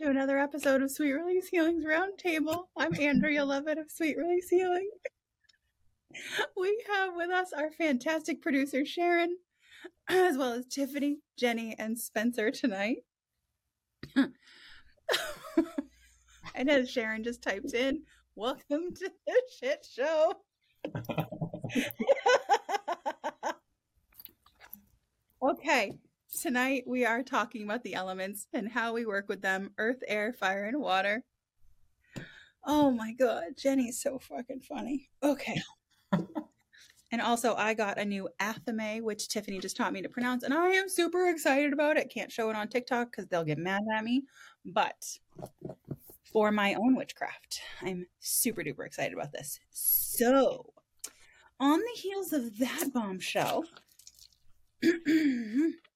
to another episode of Sweet Release Healing's Roundtable. I'm Andrea Lovett of Sweet Release Healing. We have with us our fantastic producer Sharon, as well as Tiffany, Jenny, and Spencer tonight. and as Sharon just types in, welcome to the shit show. okay, tonight we are talking about the elements and how we work with them earth, air, fire, and water. Oh my god, Jenny's so fucking funny. Okay. and also, I got a new athame, which Tiffany just taught me to pronounce, and I am super excited about it. Can't show it on TikTok because they'll get mad at me. But for my own witchcraft, I'm super duper excited about this. So, on the heels of that bombshell,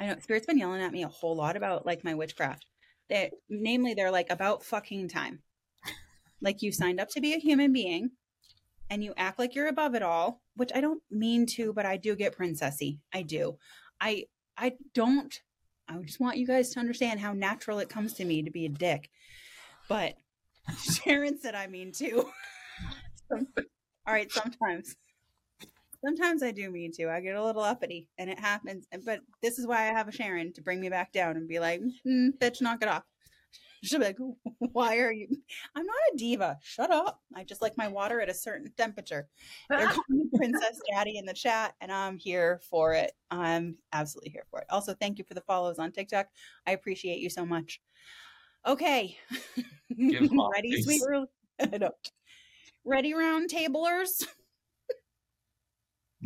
I know Spirit's been yelling at me a whole lot about like my witchcraft. That namely they're like about fucking time. Like you signed up to be a human being and you act like you're above it all, which I don't mean to, but I do get princessy. I do. I I don't I just want you guys to understand how natural it comes to me to be a dick. But Sharon said I mean to. all right, sometimes sometimes I do mean to. I get a little uppity, and it happens. But this is why I have a Sharon to bring me back down and be like, mm, "Bitch, knock it off." She'll be like, "Why are you?" I'm not a diva. Shut up. I just like my water at a certain temperature. They're calling me Princess Daddy in the chat, and I'm here for it. I'm absolutely here for it. Also, thank you for the follows on TikTok. I appreciate you so much. Okay, ready, sweet. Ready, round tablers.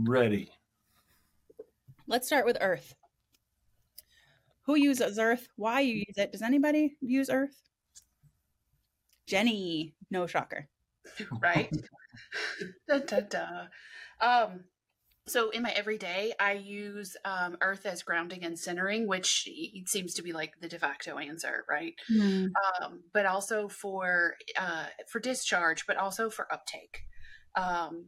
Ready. Let's start with Earth. Who uses Earth? Why you use it? Does anybody use Earth? Jenny, no shocker. Right? da, da, da. Um, so in my everyday, I use um, Earth as grounding and centering, which seems to be like the de facto answer, right? Mm. Um, but also for uh, for discharge, but also for uptake. Um,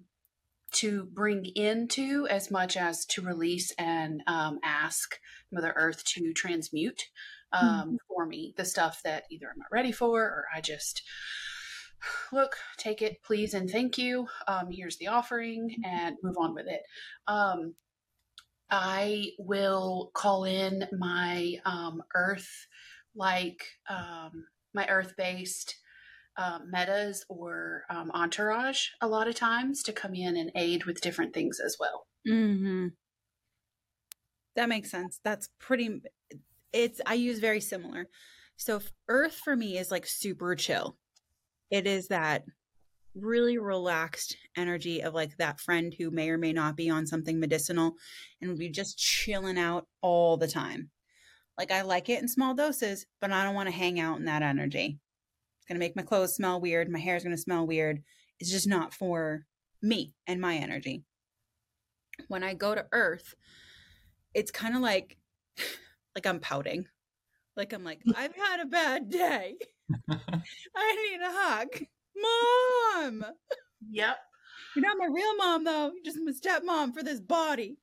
to bring into as much as to release and um, ask Mother Earth to transmute um, mm-hmm. for me the stuff that either I'm not ready for or I just look, take it, please, and thank you. Um, here's the offering mm-hmm. and move on with it. Um, I will call in my um, Earth like um, my Earth based uh, metas or um, entourage a lot of times to come in and aid with different things as well. Mm-hmm. That makes sense. That's pretty. It's I use very similar. So Earth for me is like super chill. It is that really relaxed energy of like that friend who may or may not be on something medicinal and we just chilling out all the time. Like I like it in small doses, but I don't want to hang out in that energy. It's going to make my clothes smell weird. My hair is going to smell weird. It's just not for me and my energy. When I go to Earth, it's kind of like like I'm pouting. Like I'm like, I've had a bad day. I need a hug. Mom. Yep. You're not my real mom though. You're just my stepmom for this body.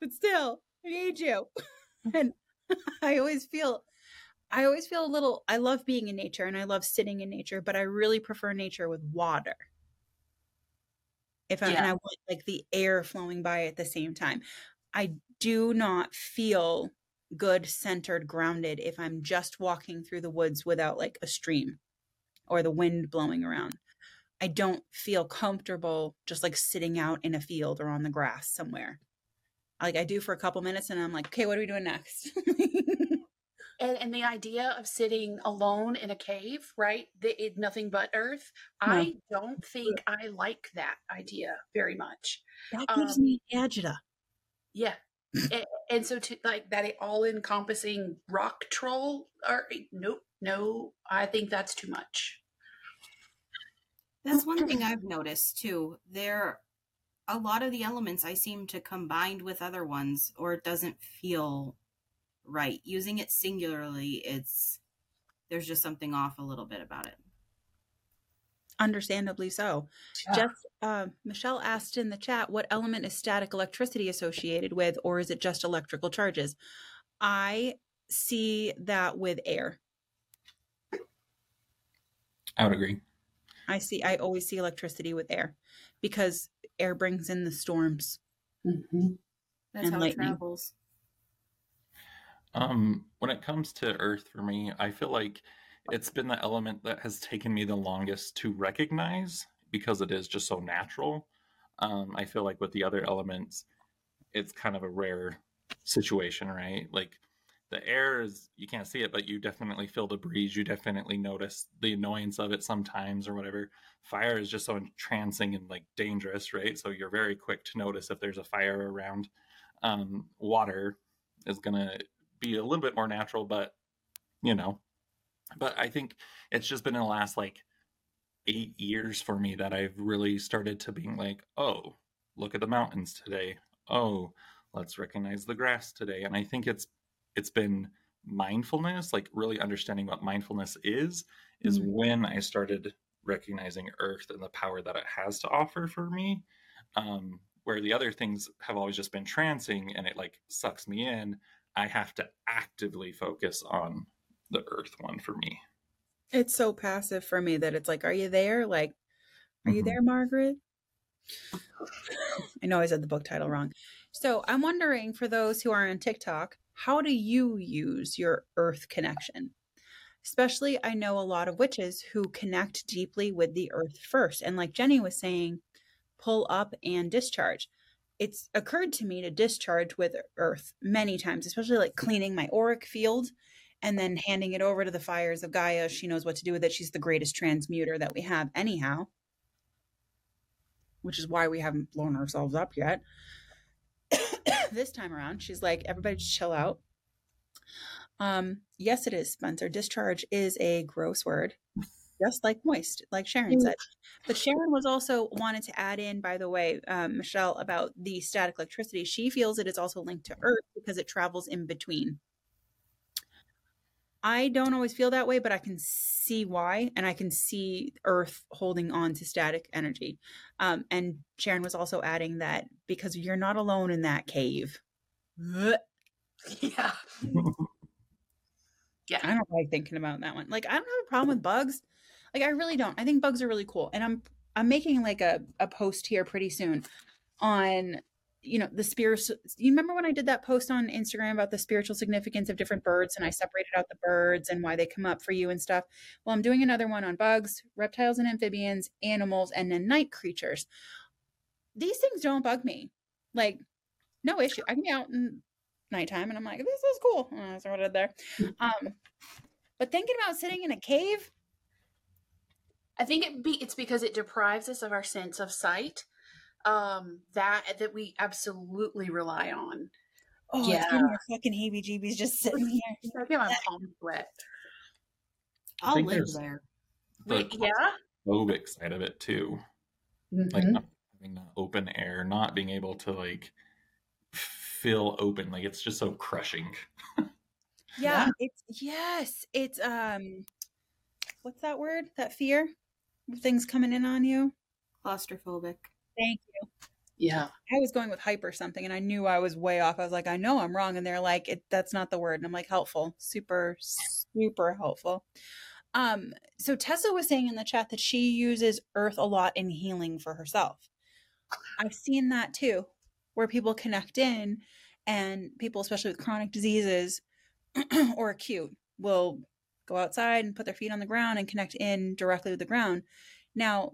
But still, I need you. and I always feel I always feel a little, I love being in nature and I love sitting in nature, but I really prefer nature with water. If I, yeah. and I want like the air flowing by at the same time. I do not feel good, centered, grounded if I'm just walking through the woods without like a stream or the wind blowing around. I don't feel comfortable just like sitting out in a field or on the grass somewhere. Like I do for a couple minutes and I'm like, okay, what are we doing next? and, and the idea of sitting alone in a cave, right? The, it, nothing but earth. No. I don't think I like that idea very much. That gives um, me agita. Yeah. and, and, so to like that all encompassing rock troll or nope, no, I think that's too much. That's one thing I've noticed too. There a lot of the elements I seem to combine with other ones or it doesn't feel right. Using it singularly, it's there's just something off a little bit about it. Understandably so. Yeah. Just uh, Michelle asked in the chat, what element is static electricity associated with, or is it just electrical charges? I see that with air. I would agree. I see. I always see electricity with air because air brings in the storms. Mhm. That's And how lightning. it travels. Um, when it comes to Earth for me, I feel like it's been the element that has taken me the longest to recognize because it is just so natural. Um, I feel like with the other elements, it's kind of a rare situation, right? Like the air is you can't see it, but you definitely feel the breeze. You definitely notice the annoyance of it sometimes or whatever. Fire is just so entrancing and like dangerous, right? So you're very quick to notice if there's a fire around. Um, water is gonna be a little bit more natural, but you know, but I think it's just been in the last like eight years for me that I've really started to being like, oh, look at the mountains today. Oh, let's recognize the grass today. And I think it's it's been mindfulness, like really understanding what mindfulness is, is Mhm. when I started recognizing Earth and the power that it has to offer for me. Um, where the other things have always just been trancing and it like sucks me in. I have to actively focus on the Earth one for me. It's so passive for me that it's like, are you there? Like, are you Mhm. there, Margaret? I know I said the book title wrong. So I'm wondering for those who are on TikTok, how do you use your earth connection? Especially, I know a lot of witches who connect deeply with the earth first. And like Jenny was saying, pull up and discharge. It's occurred to me to discharge with earth many times, especially like cleaning my auric field and then handing it over to the fires of Gaia. She knows what to do with it. She's the greatest transmuter that we have, anyhow, which is why we haven't blown ourselves up yet. this time around, she's like, everybody just chill out. Um, yes, it is, Spencer. Discharge is a gross word, just like moist, like Sharon said. But Sharon was also wanted to add in, by the way, um, Michelle, about the static electricity. She feels it is also linked to Earth because it travels in between. I don't always feel that way, but I can see why, and I can see Earth holding on to static energy. Um, and Sharon was also adding that because you're not alone in that cave. Ugh. Yeah. I don't like thinking about that one. Like I don't have a problem with bugs. Like I really don't. I think bugs are really cool. And I'm I'm making like a, a post here pretty soon on you know the spirits you remember when I did that post on Instagram about the spiritual significance of different birds and I separated out the birds and why they come up for you and stuff. Well, I'm doing another one on bugs, reptiles and amphibians, animals, and then night creatures. These things don't bug me. Like, no issue. I can be out in nighttime and I'm like, this is cool. And I in there. Um, but thinking about sitting in a cave, I think it be it's because it deprives us of our sense of sight. Um, that that we absolutely rely on. oh, Yeah. it's giving me fucking heebie-jeebies just sitting here. I get my palms wet. I'll think live there's- there. The Wait, yeah. phobic side of it too. Like Mhm. not having that open air, not being able to like feel open. Like it's just so crushing. Yeah, it's yes, it's um, what's that word? That fear, of things coming in on you. Claustrophobic. Thank you. Yeah. I was going with hype or something, and I knew I was way off. I was like, I know I'm wrong, and they're like, it, that's not the word, and I'm like, helpful, super, super helpful. Um, so Tessa was saying in the chat that she uses Earth a lot in healing for herself. I've seen that too, where people connect in, and people, especially with chronic diseases or acute, will go outside and put their feet on the ground and connect in directly with the ground. Now,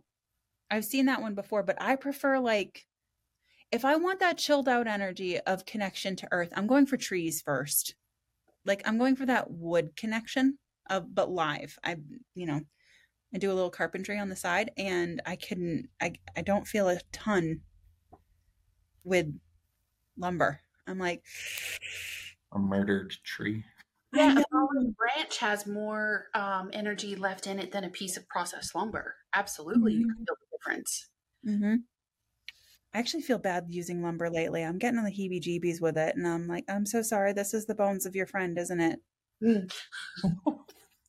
I've seen that one before, but I prefer like if I want that chilled out energy of connection to earth, I'm going for trees first. Like I'm going for that wood connection of but live. I you know, I do a little carpentry on the side and I couldn't I I don't feel a ton with lumber. I'm like A murdered tree. I Yeah, know. a branch has more um, energy left in it than a piece of processed lumber. Absolutely, you can feel the difference. Mm-hmm. I actually feel bad using lumber lately. I'm getting on the heebie jeebies with it. And I'm like, I'm so sorry. This is the bones of your friend, isn't it?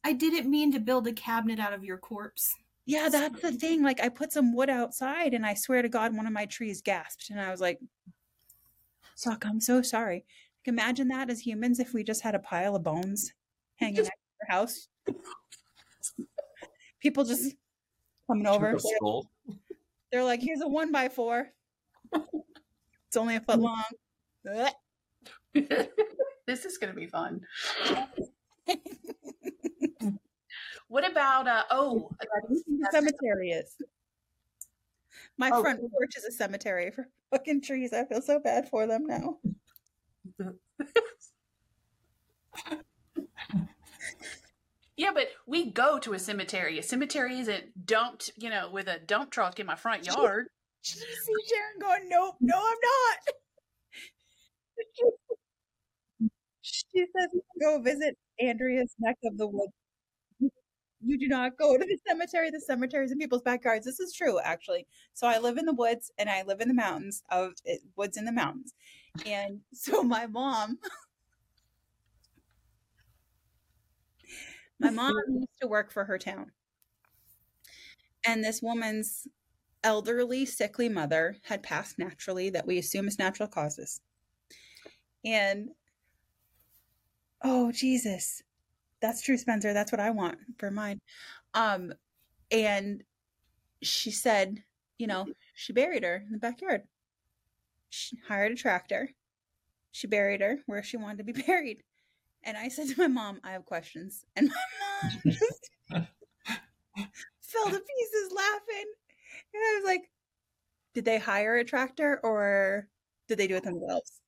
I didn't mean to build a cabinet out of your corpse. Yeah, that's the thing. Like, I put some wood outside and I swear to God, one of my trees gasped. And I was like, Suck, I'm so sorry. Like, imagine that as humans if we just had a pile of bones hanging out your house. People just coming over. Took a stroll. They're like, here's a one by four. It's only a foot long. This is going to be fun. what about uh oh the cemetery is. My Oh. front porch is a cemetery for fucking trees. I feel so bad for them now. yeah, but we go to a cemetery. A cemetery isn't dumped, you know, with a dump truck in my front yard. Did you see Sharon going, nope, no, I'm not. she says, go visit Andrea's neck of the woods. You do not go to the cemetery. The cemeteries in people's backyards. This is true, actually. So I live in the woods and I live in the mountains of it, woods in the mountains. And so my mom, my mom used to work for her town. And this woman's elderly, sickly mother had passed naturally, that we assume is natural causes. And oh, Jesus. That's true, Spencer. That's what I want for mine. Um, and she said, you know, she buried her in the backyard. She hired a tractor. She buried her where she wanted to be buried. And I said to my mom, I have questions. And my mom just fell to pieces laughing. And I was like, did they hire a tractor or did they do it themselves?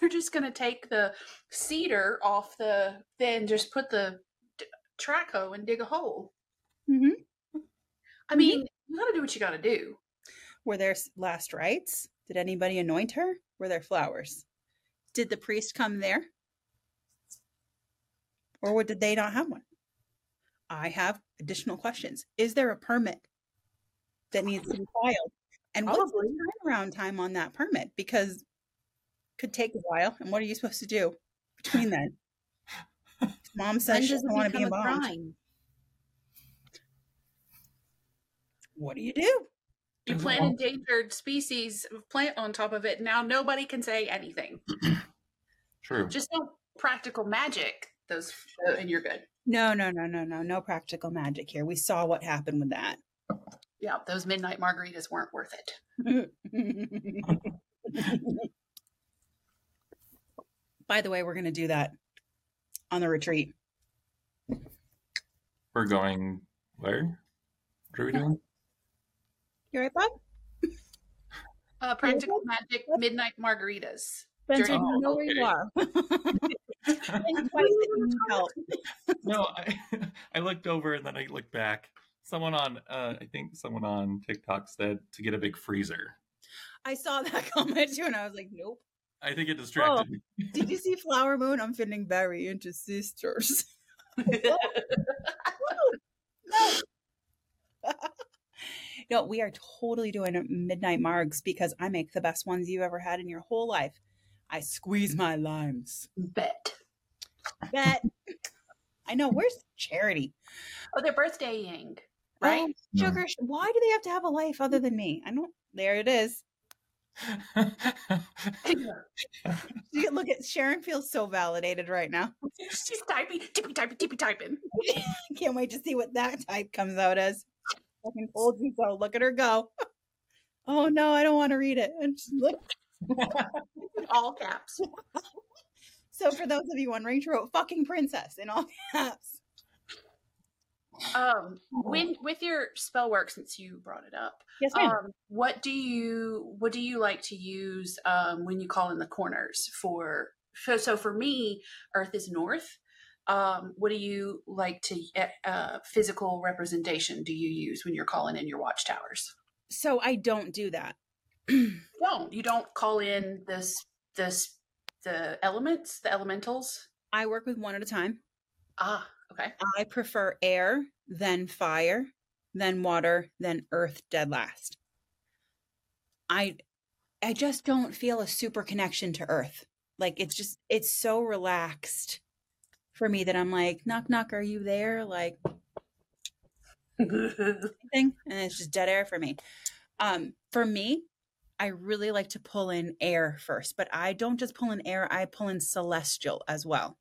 We're just going to take the cedar off the then just put the d- track hoe and dig a hole. Mm-hmm. I mean, you got to do what you got to do. Were there last rites? Did anybody anoint her? Were there flowers? Did the priest come there? Or what- did they not have one? I have additional questions. Is there a permit that needs to be filed? And what's Probably. the turnaround time on that permit? Because it could take a while. And what are you supposed to do between then? Mom says she does doesn't want to be a involved. What do you do? You plant endangered species of plant on top of it. Now nobody can say anything. True. Just no practical magic. Those uh, and you're good. No, no, no, no, no. No practical magic here. We saw what happened with that. Yeah, those midnight margaritas weren't worth it. By the way, we're going to do that on the retreat. We're going where? What are we doing? You right, Bob? Uh, practical magic midnight margaritas. Spencer, During- you know where you are. Think twice that you need help. no, I, I looked over and then I looked back. Someone on, uh, I think someone on TikTok said to get a big freezer. I saw that comment too, and I was like, nope. I think it distracted me. Did you see Flower Moon? I'm feeling very into sisters. No, we are totally doing midnight margs because I make the best ones you've ever had in your whole life. I squeeze my limes. Bet. Bet. I know. Where's Charity? Oh, they're birthdaying, oh, right? Oh, sugar. sh- Why do they have to have a life other than me? I don't. There it is. Look at Sharon feels so validated right now. She's typing, tippy typing, tippy typing. Can't wait to see what that type comes out as. Fucking told you so. Look at her go. Oh no, I don't want to read it. And just look. All caps. So for those of you wondering, she wrote "fucking princess" in all caps. Um, when with your spell work, since you brought it up, Yes, ma'am. um, what do you what do you like to use um, when you call in the corners for? So, so for me, Earth is north. Um, what do you like to uh, uh, physical representation do you use when you're calling in your watchtowers? so I don't do that. Don't you don't call in this this the elements, the elementals? I work with one at a time. Ah, okay. I prefer air, then fire, then water, then earth dead last. I I just don't feel a super connection to earth. Like it's just it's so relaxed for me that I'm like, knock knock, are you there? Like thing. And it's just dead air for me. Um, for me, I really like to pull in air first, but I don't just pull in air, I pull in celestial as well.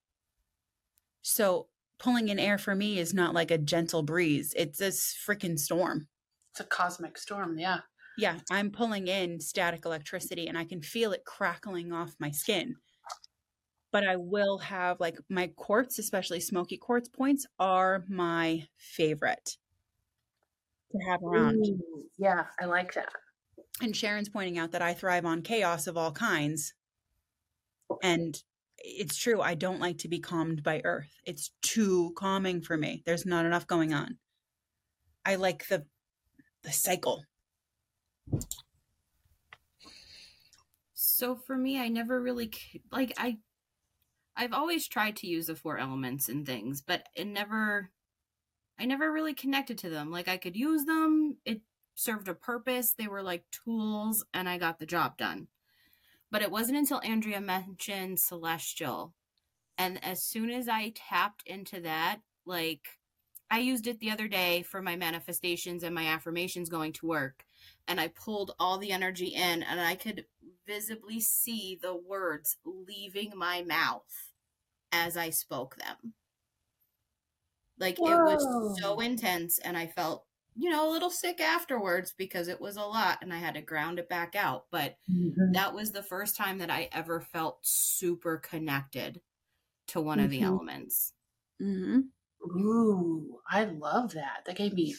So pulling in air for me is not like a gentle breeze. It's this freaking storm. It's a cosmic storm. Yeah. Yeah, I'm pulling in static electricity and I can feel it crackling off my skin. But I will have like my quartz, especially smoky quartz points, are my favorite to have around. Ooh, yeah, I like that. And Sharon's pointing out that I thrive on chaos of all kinds. And it's true. I don't like to be calmed by earth. It's too calming for me. There's not enough going on. I like the the cycle. So for me, I never really like I I've always tried to use the four elements in things, but it never I never really connected to them. Like I could use them, it served a purpose, they were like tools and I got the job done. But it wasn't until Andrea mentioned celestial and as soon as I tapped into that, like I used it the other day for my manifestations and my affirmations going to work and I pulled all the energy in and I could visibly see the words leaving my mouth as I spoke them. Like it was so intense and I felt, you know, a little sick afterwards because it was a lot and I had to ground it back out, but that was the first time that I ever felt super connected to one of the Mhm. elements. Mm-hmm. Ooh, I love that. That gave me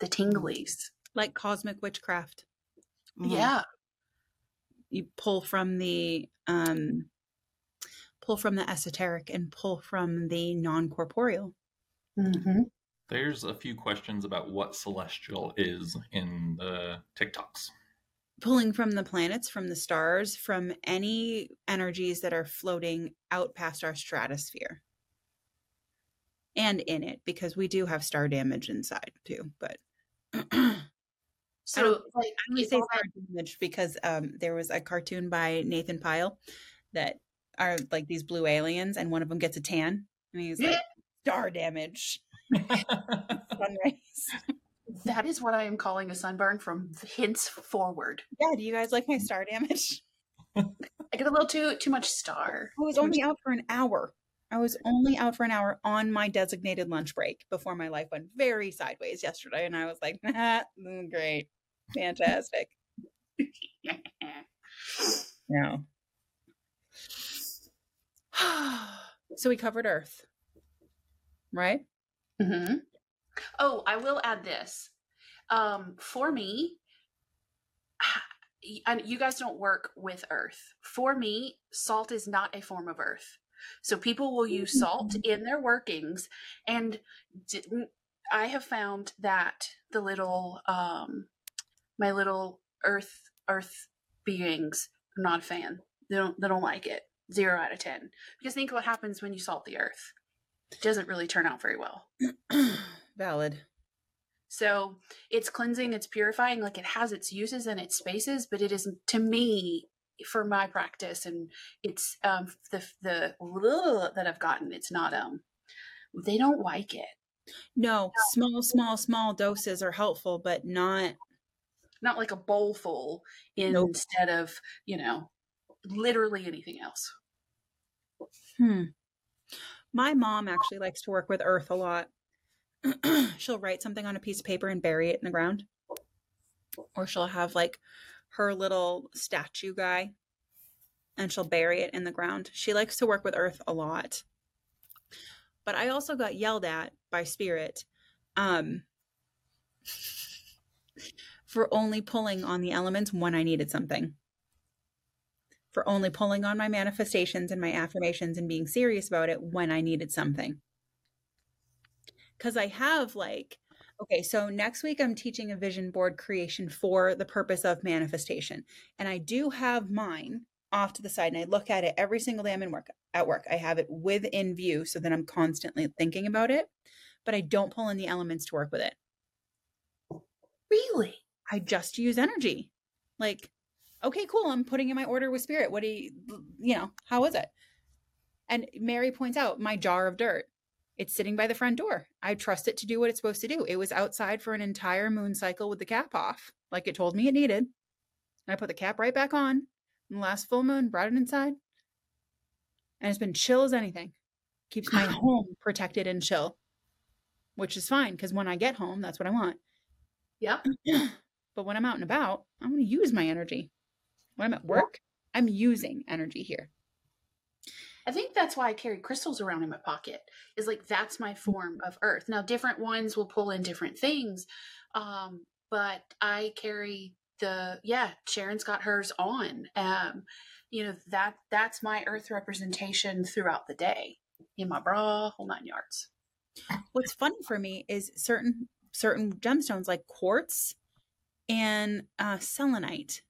the tinglies. Like cosmic witchcraft. Mhm. Yeah. You pull from the um pull from the esoteric and pull from the non-corporeal. Mm-hmm. There's a few questions about what celestial is in the TikToks. Pulling from the planets, from the stars, from any energies that are floating out past our stratosphere. And in it, because we do have star damage inside too. But So, don't- like, I only say star damage because um, there was a cartoon by Nathan Pyle that are like these blue aliens, and one of them gets a tan, and he's like, "Star damage, that is what I am calling a sunburn from hints forward. yeah, do you guys like my star damage? I get a little too too much star. I was only out for an hour. I was only out for an hour on my designated lunch break before my life went very sideways yesterday, and I was like, ah, mm, "Great, fantastic." No. So we covered Earth, right? Mm-hmm. Oh, I will add this. Um, for me, and you guys don't work with earth. For me, salt is not a form of earth. So people will use salt in their workings, and didn't, I have found that the little, um, my little earth earth beings, are not a fan. They don't they don't like it. Zero out of ten. Because think what happens when you salt the earth. It doesn't really turn out very well. Valid. So it's cleansing, it's purifying, like it has its uses and its spaces, but it isn't to me for my practice and it's um the the that I've gotten, it's not um they don't like it. No, small, small, small doses are helpful, but not. Not like a bowl full Nope. instead of, you know, literally anything else. Hmm. My mom actually likes to work with earth a lot. she'll write something on a piece of paper and bury it in the ground. Or she'll have like her little statue guy and she'll bury it in the ground. She likes to work with earth a lot. But I also got yelled at by spirit um for only pulling on the elements when I needed something. For only pulling on my manifestations and my affirmations and being serious about it when I needed something. Because I have like, okay, so next week I'm teaching a vision board creation for the purpose of manifestation. And I do have mine off to the side and I look at it every single day I'm in work at work. I have it within view so that I'm constantly thinking about it, but I don't pull in the elements to work with it. Really? I just use energy. Like, okay, cool. I'm putting in my order with spirit. What do you, you know, how is it? And Mary points out my jar of dirt. It's sitting by the front door. I trust it to do what it's supposed to do. It was outside for an entire moon cycle with the cap off, like it told me it needed. And I put the cap right back on. And the last full moon brought it inside. And it's been chill as anything. keeps my home protected and chill, which is fine because when I get home, that's what I want. Yep. but when I'm out and about, I'm going to use my energy. When I'm at work, I'm using energy here. I think that's why I carry crystals around in my pocket. Is like that's my form of earth. Now different ones will pull in different things. Um, but I carry the yeah, Sharon's got hers on. Um, you know, that that's my earth representation throughout the day. In my bra, whole nine yards. What's funny for me is certain certain gemstones like quartz and uh, selenite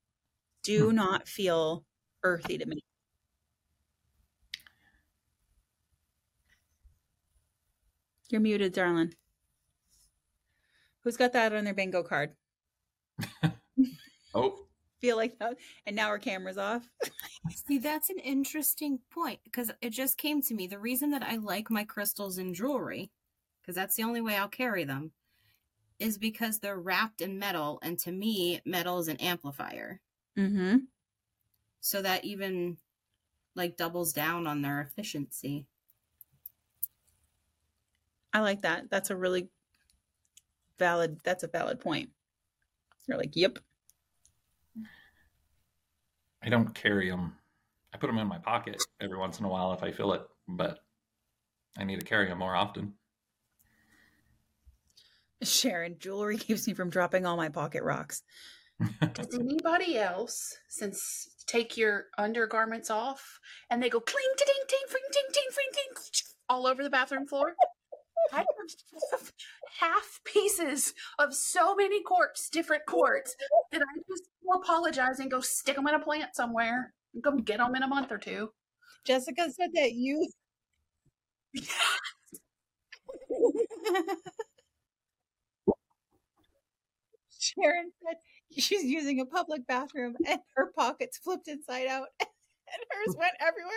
do Hmm. not feel earthy to me. You're muted, darling. Who's got that on their bingo card? Oh, Feel like that? And now our camera's off. See, that's an interesting point because it just came to me. The reason that I like my crystals in jewelry, because that's the only way I'll carry them, is because they're wrapped in metal. And to me, metal is an amplifier. Mm-hmm. So that even like doubles down on their efficiency. I like that. That's a really valid. That's a valid point. You're like, yep. I don't carry them. I put them in my pocket every once in a while if I feel it, but I need to carry them more often. Sharon, jewelry keeps me from dropping all my pocket rocks. Does anybody else since take your undergarments off and they go cling ting ting fring ting ting fring ting all over the bathroom floor? I have half pieces of so many quartz, different quartz, that I just apologize and go stick them in a plant somewhere and go get them in a month or two. Jessica said that you. Sharon said she's using a public bathroom and her pockets flipped inside out and hers went everywhere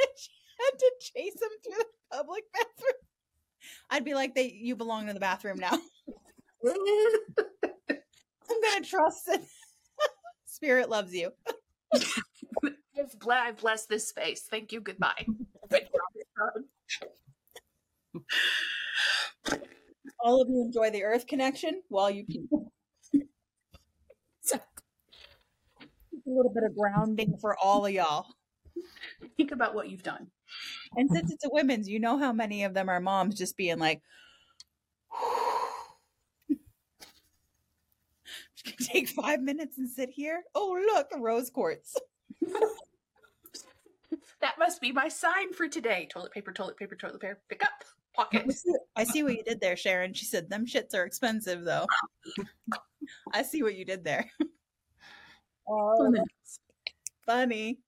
and she had to chase them through the public bathroom. I'd be like, "They, you belong in the bathroom now." I'm gonna trust that Spirit loves you. I've, ble- I've blessed this space. Thank you. Goodbye. All of you enjoy the Earth connection while you can. Little bit of grounding for all of y'all. Think about what you've done. And since it's a women's, you know how many of them are moms just being like, take five minutes and sit here. Oh, look, rose quartz. That must be my sign for today. Toilet paper, toilet paper, toilet paper. Pick up. Pocket. I see what you did there, Sharon. She said, them shits are expensive, though. I see what you did there. Oh, that's funny.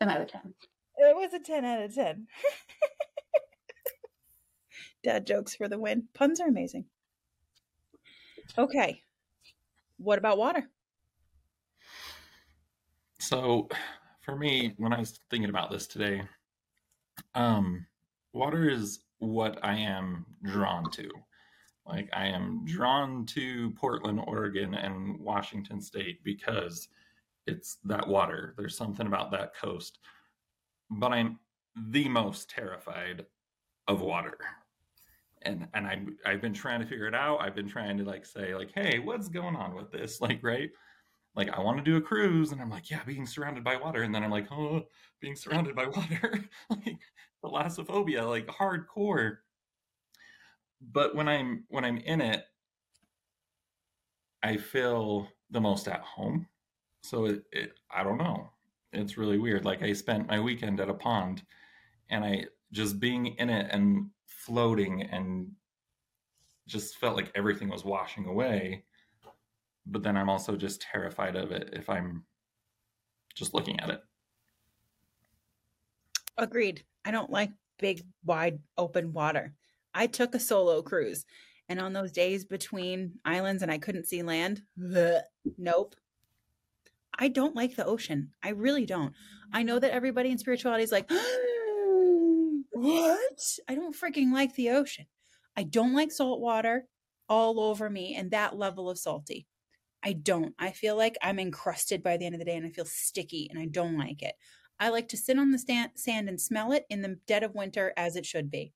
Ten out of ten. It was a 10 out of 10. Dad jokes for the win. Puns are amazing. Okay. What about water? So, for me, when I was thinking about this today, um, water is what I am drawn to. Like, I am drawn to Portland, Oregon, and Washington State because it's that water. There's something about that coast. But I'm the most terrified of water. And and I I've been trying to figure it out. I've been trying to like say like, "Hey, what's going on with this?" Like, right? like I want to do a cruise and I'm like, yeah, being surrounded by water. And then I'm like, oh, being surrounded by water, like thalassophobia, like hardcore. But when I'm when I'm in it, I feel the most at home. So it, it I don't know. It's really weird. Like I spent my weekend at a pond and I just being in it and floating and just felt like everything was washing away but then I'm also just terrified of it if I'm just looking at it. Agreed. I don't like big, wide, open water. I took a solo cruise, and on those days between islands and I couldn't see land, bleh, nope. I don't like the ocean. I really don't. I know that everybody in spirituality is like, what? I don't freaking like the ocean. I don't like salt water all over me and that level of salty. I don't. I feel like I'm encrusted by the end of the day and I feel sticky and I don't like it. I like to sit on the stand, sand and smell it in the dead of winter as it should be.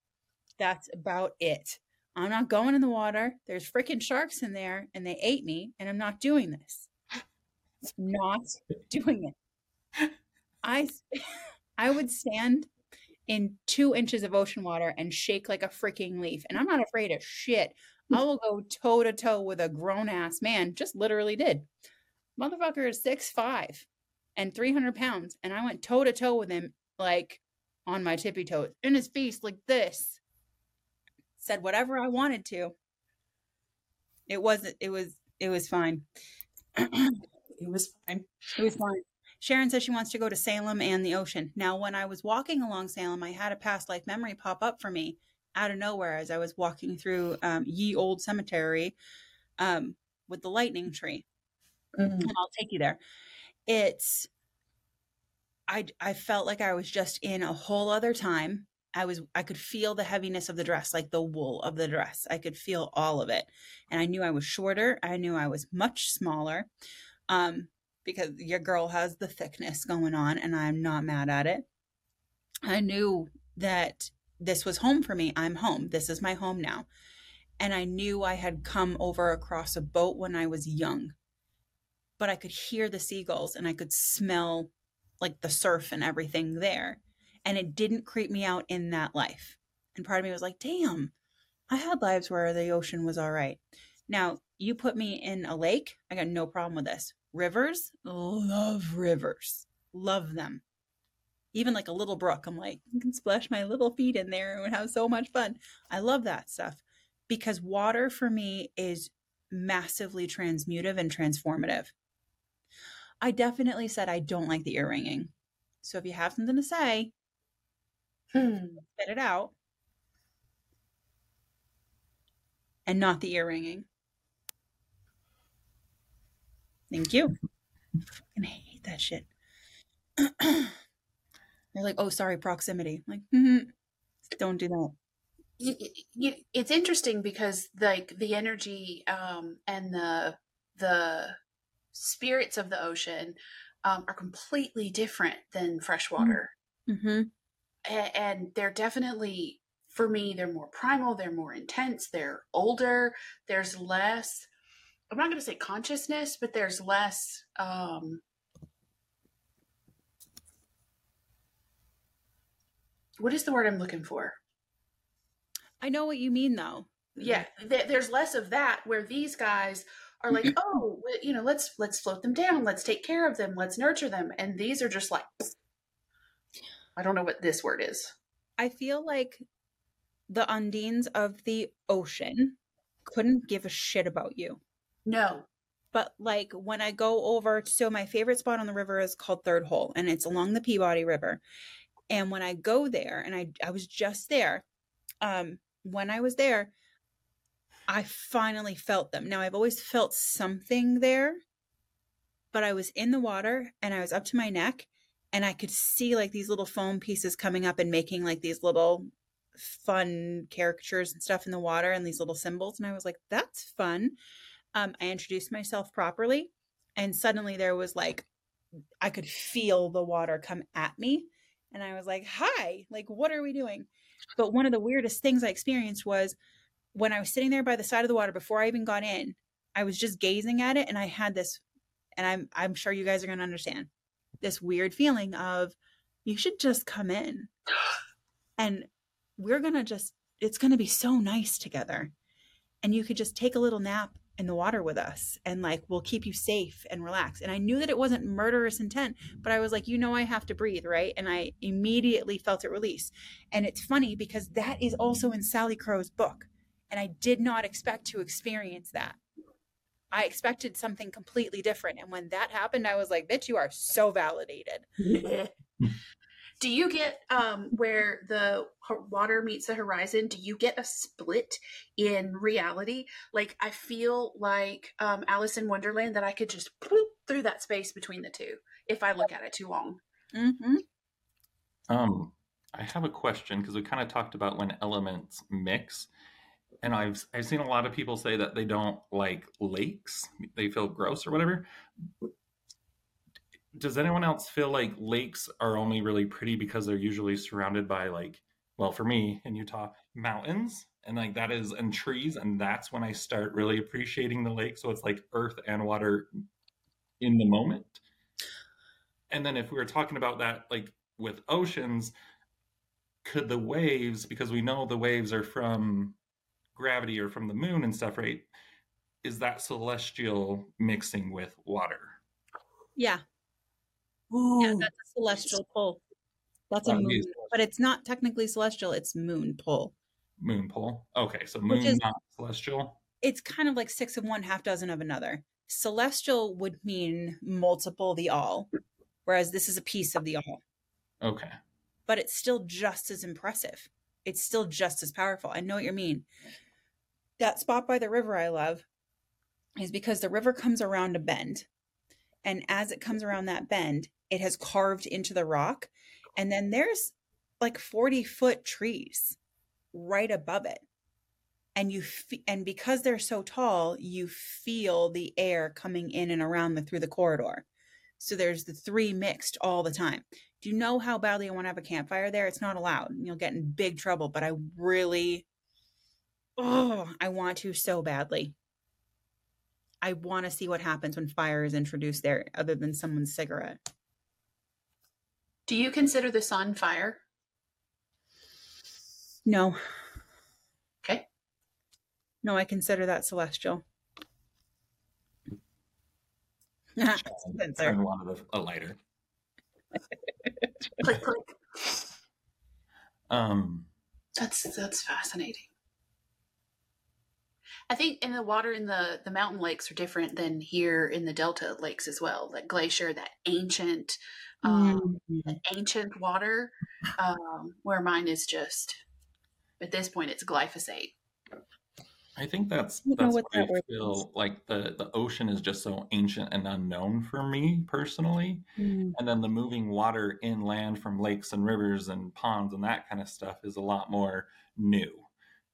That's about it. I'm not going in the water. There's freaking sharks in there and they ate me and I'm not doing this. Not doing it. I I would stand in two inches of ocean water and shake like a freaking leaf. And I'm not afraid of shit. I will go toe to toe with a grown ass man. Just literally did. Motherfucker is six five and 300 pounds. And I went toe to toe with him, like on my tippy toes, in his face, like this. Said whatever I wanted to. It wasn't, it was, it was fine. It was fine. It was fine. Sharon says she wants to go to Salem and the ocean. Now, when I was walking along Salem, I had a past life memory pop up for me out of nowhere as I was walking through um, Ye Old Cemetery um, with the lightning tree. Mm. And I'll take you there. It's, I, I felt like I was just in a whole other time. I was, I could feel the heaviness of the dress, like the wool of the dress. I could feel all of it. And I knew I was shorter. I knew I was much smaller. Um, because your girl has the thickness going on and I'm not mad at it. I knew that this was home for me. I'm home. This is my home now. And I knew I had come over across a boat when I was young. But I could hear the seagulls and I could smell like the surf and everything there. And it didn't creep me out in that life. And part of me was like, damn, I had lives where the ocean was all right. Now, you put me in a lake, I got no problem with this. Rivers, love rivers, love them. Even like a little brook, I'm like, I can splash my little feet in there and have so much fun. I love that stuff because water for me is massively transmutive and transformative. I definitely said I don't like the ear ringing. So if you have something to say. Spit it out. And not the ear ringing. Thank you. I hate that shit. They're like, oh, sorry, proximity. I'm like, mm-hmm. don't do that. You, you, it's interesting because like the energy um, and the the spirits of the ocean um, are completely different than freshwater. Mm-hmm. And they're definitely for me they're more primal they're more intense they're older there's less i'm not going to say consciousness but there's less um what is the word i'm looking for I know what you mean, though. yeah th- there's less of that where these guys are like oh you know let's let's float them down let's take care of them let's nurture them and these are just like i don't know what this word is I feel like the undines of the ocean couldn't give a shit about you. no but like when I go over, so my favorite spot on the river is called Third Hole, and it's along the Peabody River. And when I go there, and I I was just there, um, when I was there, I finally felt them. Now I've always felt something there, but I was in the water and I was up to my neck, and I could see like these little foam pieces coming up and making like these little fun caricatures and stuff in the water and these little symbols, and I was like, that's fun um, I introduced myself properly, and suddenly there was like, I could feel the water come at me. And I was like, hi, like, what are we doing? But one of the weirdest things I experienced was when I was sitting there by the side of the water before I even got in, I was just gazing at it and I had this, and I'm, I'm sure you guys are going to understand this weird feeling of you should just come in and we're going to just, it's going to be so nice together. And you could just take a little nap in the water with us and like we'll keep you safe and relaxed. And I knew that it wasn't murderous intent, but I was like, you know, I have to breathe, right? And I immediately felt it release. And it's funny because that is also in Sally Crow's book. And I did not expect to experience that. I expected something completely different. And when that happened, I was like, bitch, you are so validated. do you get um where the water meets the horizon do you get a split in reality like i feel like um alice in wonderland that i could just poop through that space between the two if i look at it too long Mm-hmm. Um, I have a question because we kind of talked about when elements mix. And I've I've seen a lot of people say that they don't like lakes. They feel gross or whatever. Does anyone else feel like lakes are only really pretty because they're usually surrounded by like well for me in Utah mountains and like that is and trees and that's when I start really appreciating the lake so it's like earth and water in the moment. And then if we were talking about that like with oceans could the waves because we know the waves are from gravity or from the moon and stuff, right? Is that celestial mixing with water? Yeah. Ooh. Yeah, that's a celestial pull. That's a That moon, is but it's not technically celestial. It's moon pull. moon pull. Okay, so moon is- not celestial. It's kind of like six of one, half dozen of another. Celestial would mean multiple the all, whereas this is a piece of the all. Okay. But it's still just as impressive. It's still just as powerful. I know what you mean. That spot by the river I love is because the river comes around a bend. And as it comes around that bend, it has carved into the rock. And then there's like 40 foot trees right above it. And you and because they're so tall, you feel the air coming in and around the through the corridor. So there's the three mixed all the time. Do you know how badly I want to have a campfire there? It's not allowed. You'll get in big trouble, but I really oh, I want to so badly. I want to see what happens when fire is introduced there other than someone's cigarette. Do you consider the sun fire? No. Okay. No, I consider that celestial. Spencer. Turn one of the, a lighter. Click click. Um, That's that's fascinating. I think in the water in the the mountain lakes are different than here in the delta lakes as well. That glacier, that ancient, um, Mm. ancient water, um, where mine is just at this point it's glyphosate. I think that's I that's what why I that word feel like the the ocean is just so ancient and unknown for me personally. Mm. And then the moving water inland from lakes and rivers and ponds and that kind of stuff is a lot more new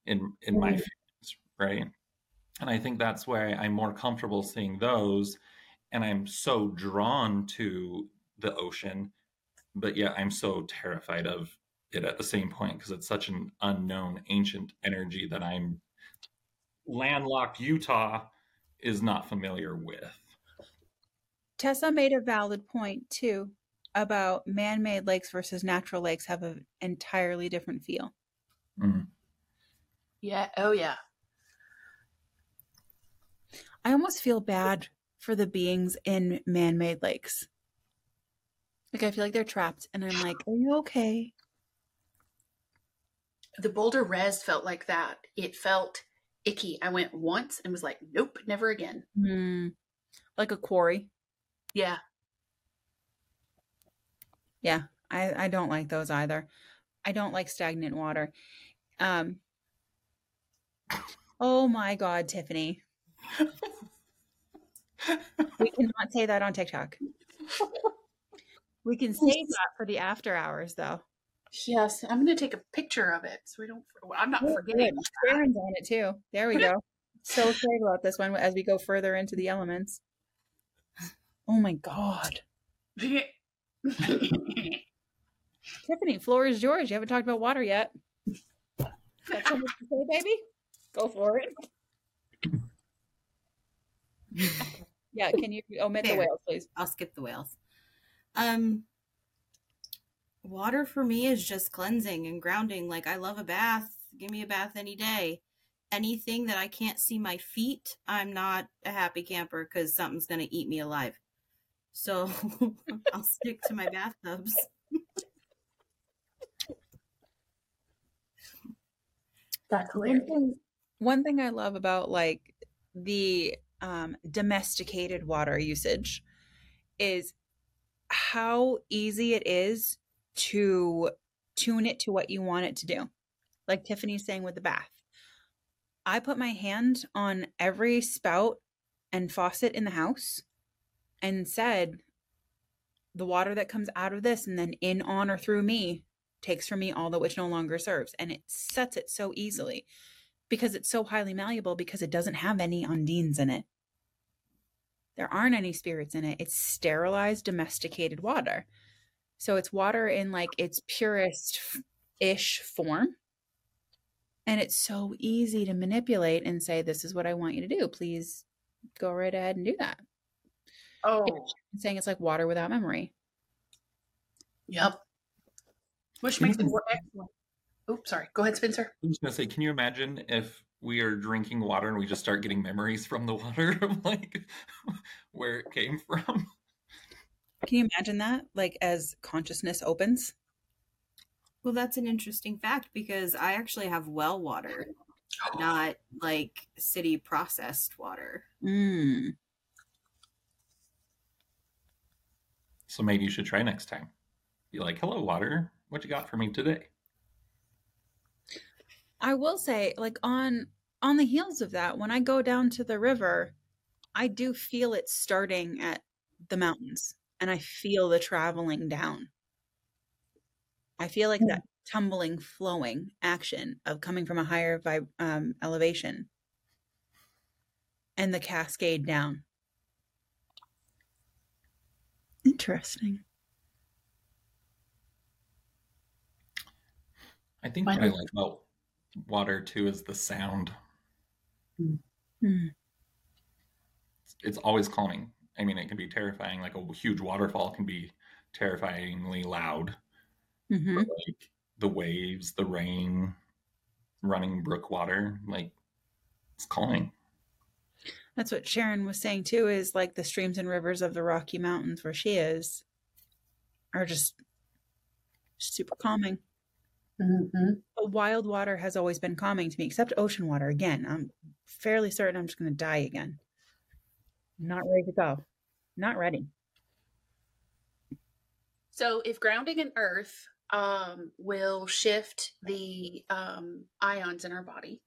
in in my Right. feelings, right? And I think that's why I'm more comfortable seeing those and I'm so drawn to the ocean, but yet I'm so terrified of it at the same point because it's such an unknown ancient energy that I'm landlocked Utah is not familiar with. Tessa made a valid point too about man-made lakes versus natural lakes have an entirely different feel. Mm. Yeah. Oh yeah. I almost feel bad for the beings in man-made lakes. Like I feel like they're trapped and I'm like, "Are you okay?" The Boulder Res felt like that. It felt icky. I went once and was like, nope, never again. Hmm. Like a quarry. Yeah. Yeah, I I don't like those either. I don't like stagnant water. Um Oh my god, Tiffany. We cannot say that on TikTok. We can save that for the after hours though. Yes. I'm going to take a picture of it so we don't, well, I'm not Oh, forgetting. good. Sharon's on it too. There we go. So excited about this one as we go further into the elements. Oh my god. Tiffany, floor is yours. You haven't talked about water yet. Got something to say, baby? Go for it. Yeah, can you omit the whales, please? I'll skip the whales. Um, water for me is just cleansing and grounding. Like I love a bath. Give me a bath any day. Anything that I can't see my feet, I'm not a happy camper because something's gonna eat me alive. So I'll stick to my bathtubs. That's One thing, one thing I love about like the um, domesticated water usage is how easy it is to tune it to what you want it to do. Like Tiffany's saying with the bath. I put my hand on every spout and faucet in the house and said, the water that comes out of this and then in, on, or through me takes from me all that which no longer serves. And it sets it so easily. because it's so highly malleable because it doesn't have any undines in it. There aren't any spirits in it. It's sterilized, domesticated water. So it's water in like its purest ish form. And it's so easy to manipulate and say, This is what I want you to do. Please go right ahead and do that. Oh, I'm saying it's like water without memory. yep. Which makes it you- more excellent. Oops, sorry. Go ahead, Spencer. I was gonna say, can you imagine if we are drinking water and we just start getting memories from the water of like where it came from? Can you imagine that? Like as consciousness opens? Well, that's an interesting fact because I actually have well water, not like city processed water. Mm. So maybe you should try next time. Be like, hello, water. What you got for me today? I will say, like on on the heels of that, when I go down to the river, I do feel it starting at the mountains, and I feel the traveling down. I feel like that tumbling, flowing action of coming from a higher vib- um, elevation, and the cascade down. Interesting. I think Mine what I like about water too is the sound. Hmm. It's always calming. I mean, it can be terrifying. Like a huge waterfall can be terrifyingly loud. hmm But like the waves, the rain, running brook water, like it's calming. That's what Sharon was saying too. Is like the streams and rivers of the Rocky Mountains where she is are just super calming. Mm-hmm. Wild water has always been calming to me, except ocean water. Again, I'm fairly certain I'm just going to die again. Not ready to go. Not ready. So, if grounding in earth um, will shift the um, ions in our body,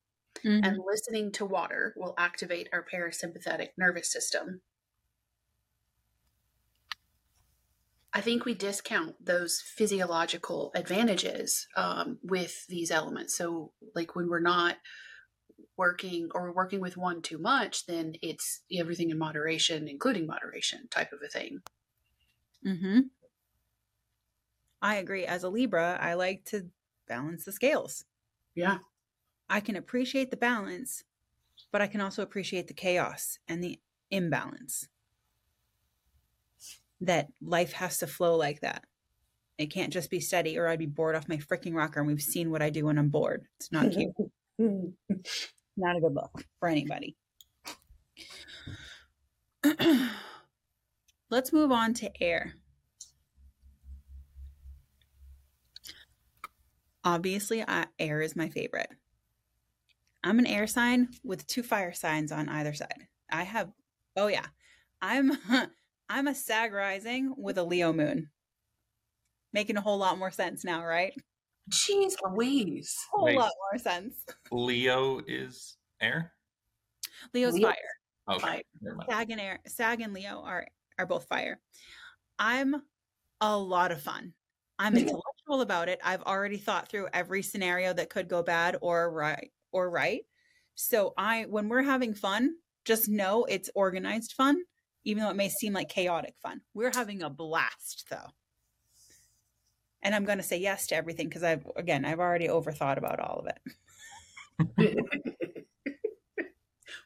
and listening to water will activate our parasympathetic nervous system. I think we discount those physiological advantages um, with these elements. So, like when we're not working or working with one too much, then it's everything in moderation, including moderation type of a thing. Mm-hmm. I agree. As a Libra, I like to balance the scales. Yeah. I can appreciate the balance, but I can also appreciate the chaos and the imbalance. That life has to flow like that. It can't just be steady, or I'd be bored off my freaking rocker. And we've seen what I do when I'm bored. It's not cute. not a good look for anybody. Let's move on to air. Obviously, air is my favorite. I'm an air sign with two fire signs on either side. I have, oh yeah, I'm I'm a Sag rising with a Leo moon. Making a whole lot more sense now, right? Jeez Louise. whole Wait. lot more sense. Leo is air. Leo's Leo- fire. Okay, Fire. Sag and air, Sag and Leo are are both fire. I'm a lot of fun. I'm intellectual about it. I've already thought through every scenario that could go bad or right or right. So I when we're having fun, just know it's organized fun, even though it may seem like chaotic fun. We're having a blast though. And I'm going to say yes to everything because I've again, I've already overthought about all of it.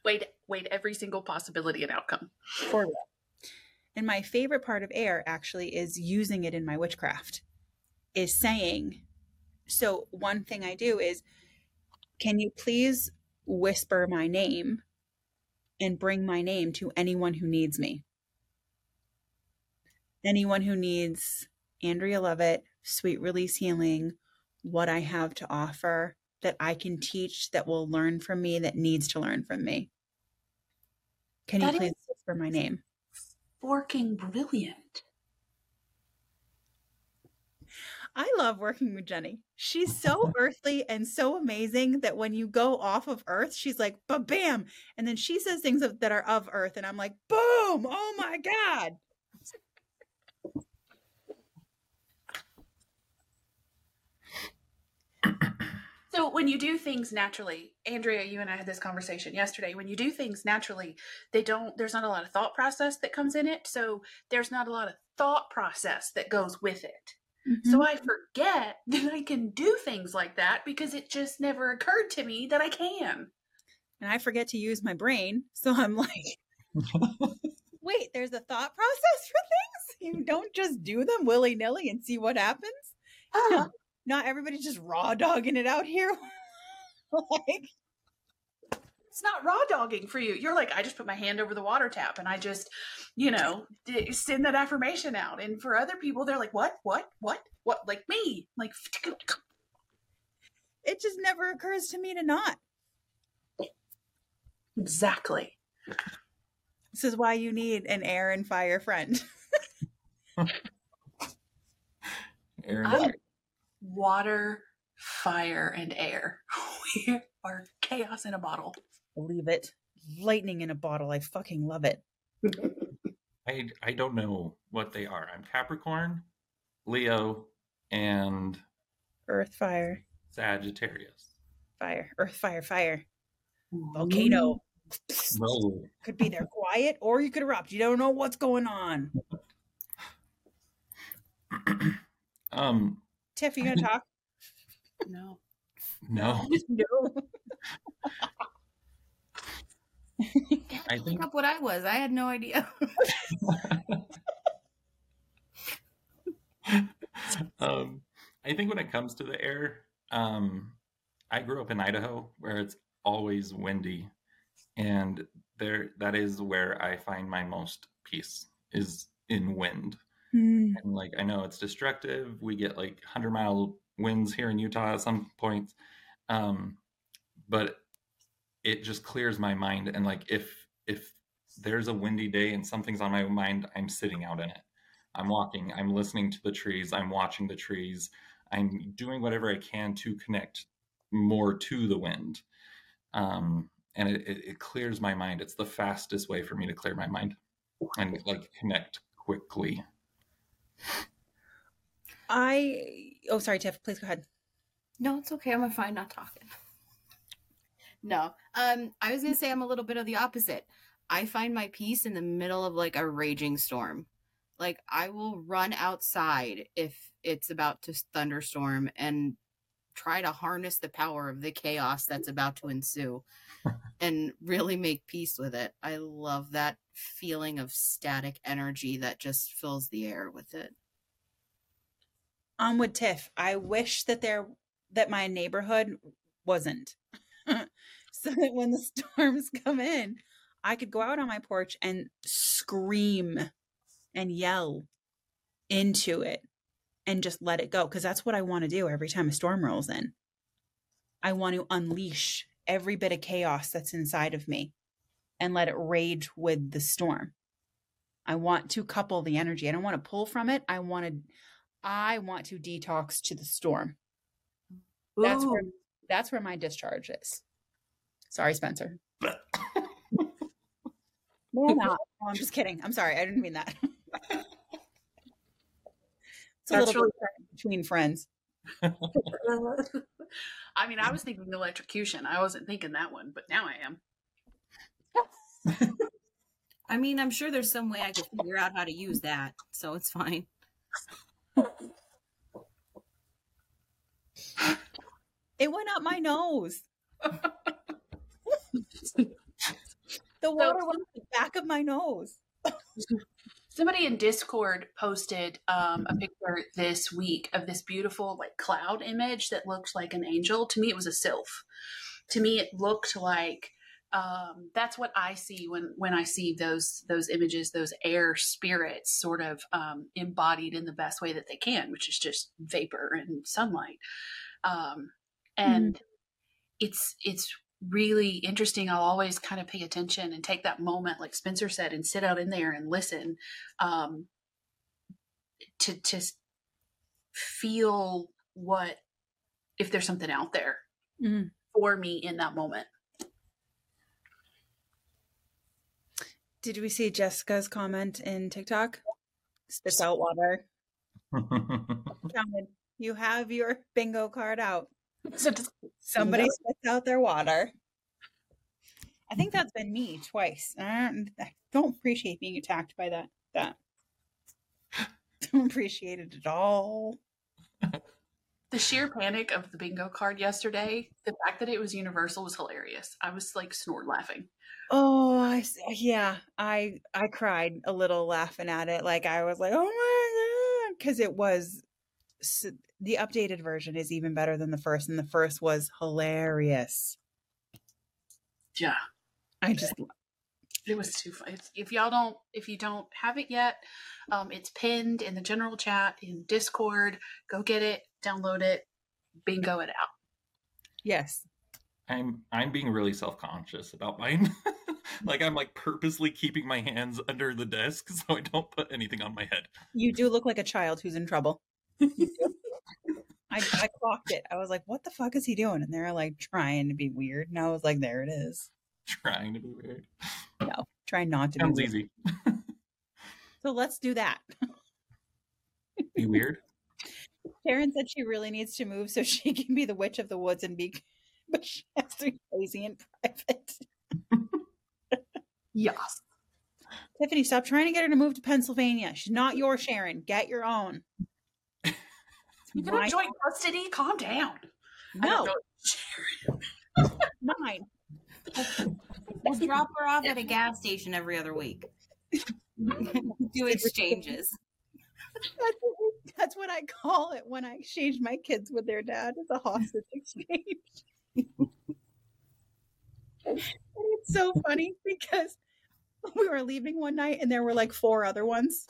wait, wait, every single possibility and outcome. For real. And my favorite part of air actually is using it in my witchcraft, is saying, so one thing I do is, can you please whisper my name and bring my name to anyone who needs me? Anyone who needs Andrea Lovett, Sweet Release Healing, what I have to offer that I can teach that will learn from me that needs to learn from me. Can you please whisper my name? Forking brilliant. I love working with Jenny. She's so earthly and so amazing that when you go off of Earth, she's like, ba bam. And then she says things that are of Earth, and I'm like, boom. Oh my God. So when you do things naturally, Andrea, you and I had this conversation yesterday. When you do things naturally, they don't there's not a lot of thought process that comes in it. So there's not a lot of thought process that goes with it. So mm-hmm. I forget that I can do things like that because it just never occurred to me that I can. and I forget to use my brain. So I'm like, wait, there's a thought process for things. You don't just do them willy nilly and see what happens. Huh. Not everybody's just raw dogging it out here. like, It's not raw dogging for you. You're like, I just put my hand over the water tap and I just, you know, d- send that affirmation out. And for other people, they're like, what, what, what, what? Like me, like, it just never occurs to me to not. exactly. This is why you need an air and fire friend. Aaron, I'm water, fire, and air. We are chaos in a bottle. Believe it. Lightning in a bottle. I fucking love it. I I don't know what they are. I'm Capricorn, Leo, and Earth, fire, Sagittarius. fire, earth, fire, fire. Volcano. No. Could be there quiet or you could erupt. You don't know what's going on. um, Tiff, you gonna talk? No. no. no. I think Look up what I was. I had no idea. um, I think when it comes to the air, um, I grew up in Idaho where it's always windy, and there that is where I find my most peace is in wind. Hmm. And like I know it's destructive. We get like hundred mile winds here in Utah at some points, um, but it just clears my mind. And like if if there's a windy day and something's on my mind, I'm sitting out in it. I'm walking. I'm listening to the trees. I'm watching the trees. I'm doing whatever I can to connect more to the wind. Um, and it, it, it clears my mind. It's the fastest way for me to clear my mind and like connect quickly. I oh sorry, Tiff, please go ahead. No, it's okay. I'm fine not talking. No. Um, I was gonna say I'm a little bit of the opposite. I find my peace in the middle of like a raging storm. Like I will run outside if it's about to thunderstorm and try to harness the power of the chaos that's about to ensue and really make peace with it. I love that feeling of static energy that just fills the air with it. I'm with Tiff. I wish that there that my neighborhood wasn't. so that when the storms come in, I could go out on my porch and scream and yell into it and just let it go because that's what I want to do every time a storm rolls in. I want to unleash every bit of chaos that's inside of me and let it rage with the storm. I want to couple the energy. I don't want to pull from it. I want to I want to detox to the storm. That's where that's where my discharge is. Sorry, Spencer. No, No, I'm just kidding. I'm sorry. I didn't mean that. It's a That's little really bit between friends. I mean, I was thinking electrocution. I wasn't thinking that one, but now I am. I mean, I'm sure there's some way I could figure out how to use that, so it's fine. It went up my nose. the water went up the back of my nose. Somebody in Discord posted um, a picture this week of this beautiful like cloud image that looked like an angel. To me, it was a sylph. To me, it looked like um, that's what I see when when I see those those images, those air spirits, sort of um, embodied in the best way that they can, which is just vapor and sunlight. Um, and it's it's really interesting. I'll always kind of pay attention and take that moment, like Spencer said, and sit out in there and listen um, to to feel what if there's something out there Mhm. for me in that moment. Did we see Jessica's comment in TikTok? Spits out water. You have your bingo card out. So just Somebody Yep. spits out their water. I think that's been me twice. I don't, I don't appreciate being attacked by that. That don't appreciate it at all. the sheer panic of the bingo card yesterday, the fact that it was universal was hilarious. I was like snort laughing. Oh, I s- yeah. I I cried a little laughing at it. Like I was like, oh my god, because it was s- the updated version is even better than the first, and the first was hilarious. Yeah. I just It was too fun. It's, if y'all don't, if you don't have it yet, um, it's pinned in the general chat in Discord. Go get it, download it, bingo it out. yes. I'm I'm being really self conscious about mine. like I'm like purposely keeping my hands under the desk so I don't put anything on my head. You do look like a child who's in trouble. You do. I, I clocked it. I was like, what the fuck is he doing? And they're like trying to be weird. And I was like, there it is. Trying to be weird. No, try not to Sounds be weird. easy. So let's do that. Be weird. Sharon said she really needs to move so she can be the witch of the woods and be, but she has to be crazy in private. Yes. Tiffany, stop trying to get her to move to Pennsylvania. She's not your Sharon. Get your own. You're have joint custody? Calm down. No, mine. We'll drop her off at a gas station every other week. Do exchanges. That's that's what I call it when I exchange my kids with their dad. It's a hostage exchange. And it's so funny because we were leaving one night and there were like four other ones,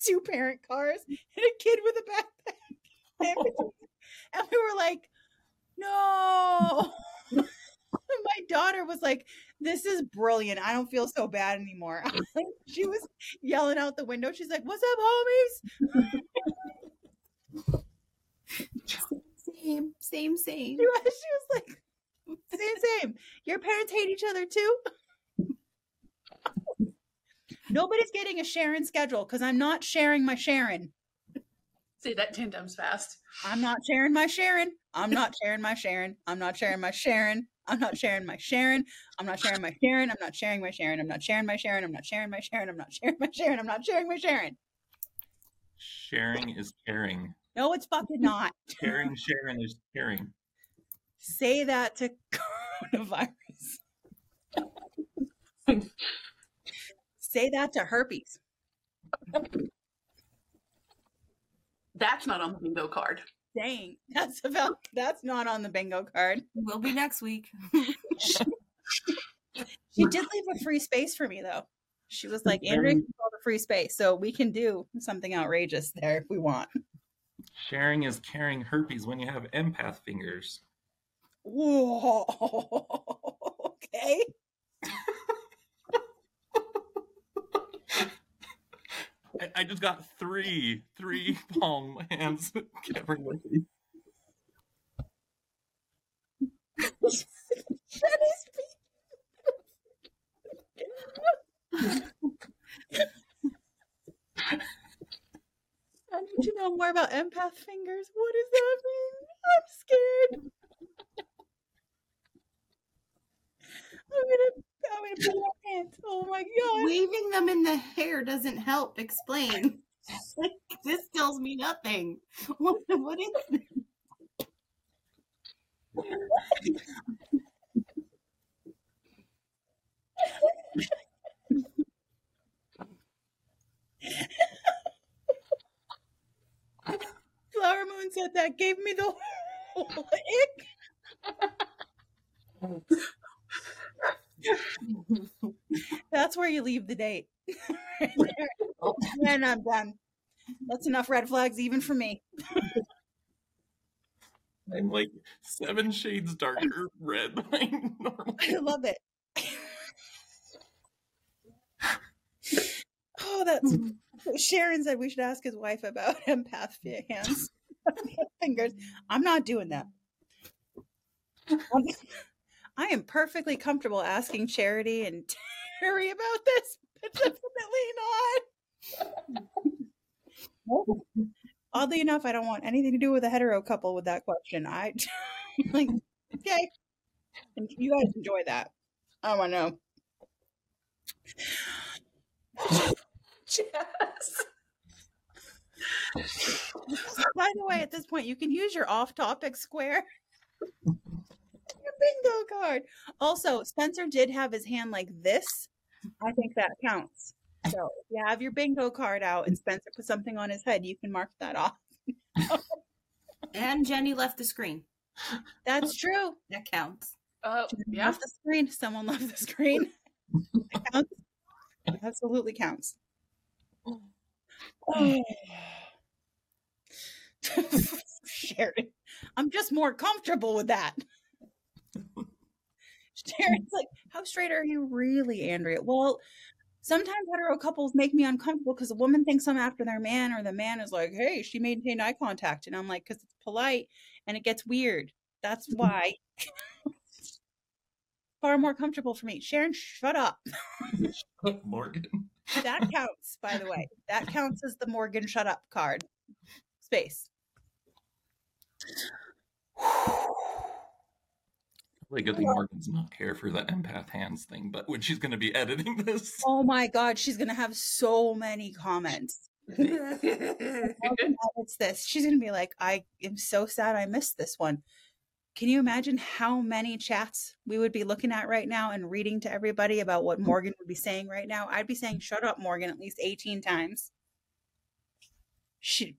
two parent cars, and a kid with a backpack. And we were like, no. My daughter was like, this is brilliant. I don't feel so bad anymore. she was yelling out the window. She's like, what's up, homies? Same, same, same. She was, she was like, same, same. Your parents hate each other too? Nobody's getting a Sharon schedule because I'm not sharing my Sharon. Say that ten times fast. I'm not sharing my Sharon. I'm not sharing my Sharon. I'm not sharing my Sharon. I'm not sharing my Sharon. I'm not sharing my Sharon. I'm not sharing my Sharon. I'm not sharing my Sharon. I'm not sharing my Sharon. I'm not sharing my Sharon. I'm not sharing my Sharon. Sharing is caring. No, it's fucking not. Caring, sharing is caring. Say that to coronavirus. Say that to herpes. That's not on the bingo card. Dang, that's about that's not on the bingo card. Will be next week. She did leave a free space for me though. She was like, Andrea can call the free space, so we can do something outrageous there if we want. Sharing is carrying herpes when you have empath fingers. Whoa, okay. I, I just got three, three palm hands covered with herpes. That is I need to know more about empath fingers. What does that mean? I'm scared. I'm gonna, I'm gonna put my hands. Oh my god! Waving them in the hair doesn't help explain. Like, this tells me nothing. What, what is this? Flower Moon said that gave me the ick. That's where you leave the date. and I'm done. That's enough red flags, even for me. I'm like seven shades darker red than normal. I love it. oh, that's Sharon said we should ask his wife about empath fi- hands, fingers. I'm not doing that. I am perfectly comfortable asking Charity and Terry about this, but definitely not. Oddly enough, I don't want anything to do with a hetero couple with that question. I like, okay. And you guys enjoy that. Oh, I want to know. Yes. By the way, at this point, you can use your off-topic square. Your bingo card. Also, Spencer did have his hand like this. I think that counts. So if you have your bingo card out and Spencer put something on his head, you can mark that off. And Jenny left the screen. That's true. That counts. Oh, yeah. Left the screen. Someone left the screen. It counts. Absolutely counts. Sharon, I'm just more comfortable with that. Sharon's like, how straight are you really, Andrea? Well, sometimes hetero couples make me uncomfortable because the woman thinks I'm after their man, or the man is like, hey, she maintained eye contact. And I'm like, because it's polite and it gets weird. That's mm-hmm. why. Far more comfortable for me. Sharon, shut up. Morgan. That counts, by the way. That counts as the Morgan shut up card. Space. Really good thing Morgan's not here for the empath hands thing, but when she's going to be editing this, Oh my god, she's gonna have so many comments. it's this. She's gonna be like, I am so sad I missed this one. Can you imagine how many chats we would be looking at right now and reading to everybody about what Morgan would be saying right now? I'd be saying, shut up, Morgan, at least 18 times. She,